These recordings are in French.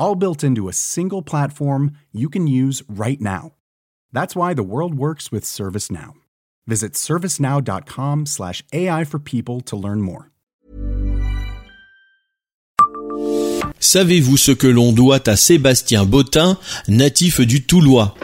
all built into a single platform you can use right now. That's why the world works with ServiceNow. Visit servicenow.com/slash AI for people to learn more. Savez-vous ce que l'on doit à Sébastien Bottin, natif du Toulois?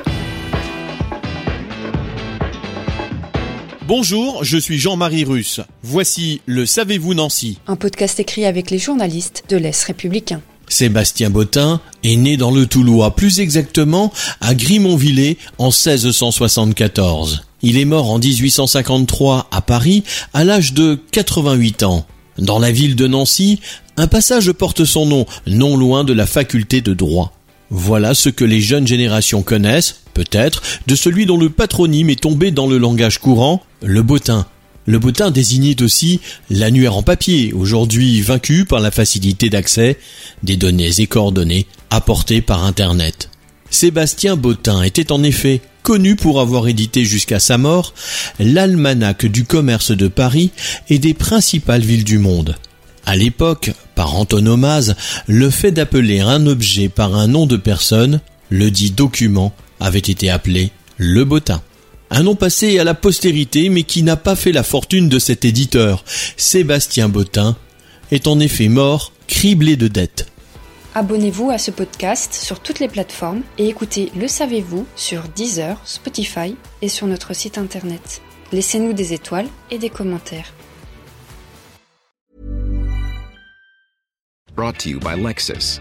Bonjour, je suis Jean-Marie Russe. Voici le Savez-vous Nancy Un podcast écrit avec les journalistes de l'Est républicain. Sébastien Bottin est né dans le Toulois, plus exactement à Grimonvillers en 1674. Il est mort en 1853 à Paris à l'âge de 88 ans. Dans la ville de Nancy, un passage porte son nom, non loin de la faculté de droit. Voilà ce que les jeunes générations connaissent, peut-être, de celui dont le patronyme est tombé dans le langage courant, le Bottin. Le bottin désignait aussi l'annuaire en papier, aujourd'hui vaincu par la facilité d'accès des données et coordonnées apportées par Internet. Sébastien Bottin était en effet connu pour avoir édité jusqu'à sa mort l'almanach du commerce de Paris et des principales villes du monde. À l'époque, par antonomase, le fait d'appeler un objet par un nom de personne, le dit document, avait été appelé le bottin. Un nom passé à la postérité mais qui n'a pas fait la fortune de cet éditeur. Sébastien Bottin est en effet mort, criblé de dettes. Abonnez-vous à ce podcast sur toutes les plateformes et écoutez Le Savez-vous sur Deezer, Spotify et sur notre site internet. Laissez-nous des étoiles et des commentaires. Brought to you by Lexus.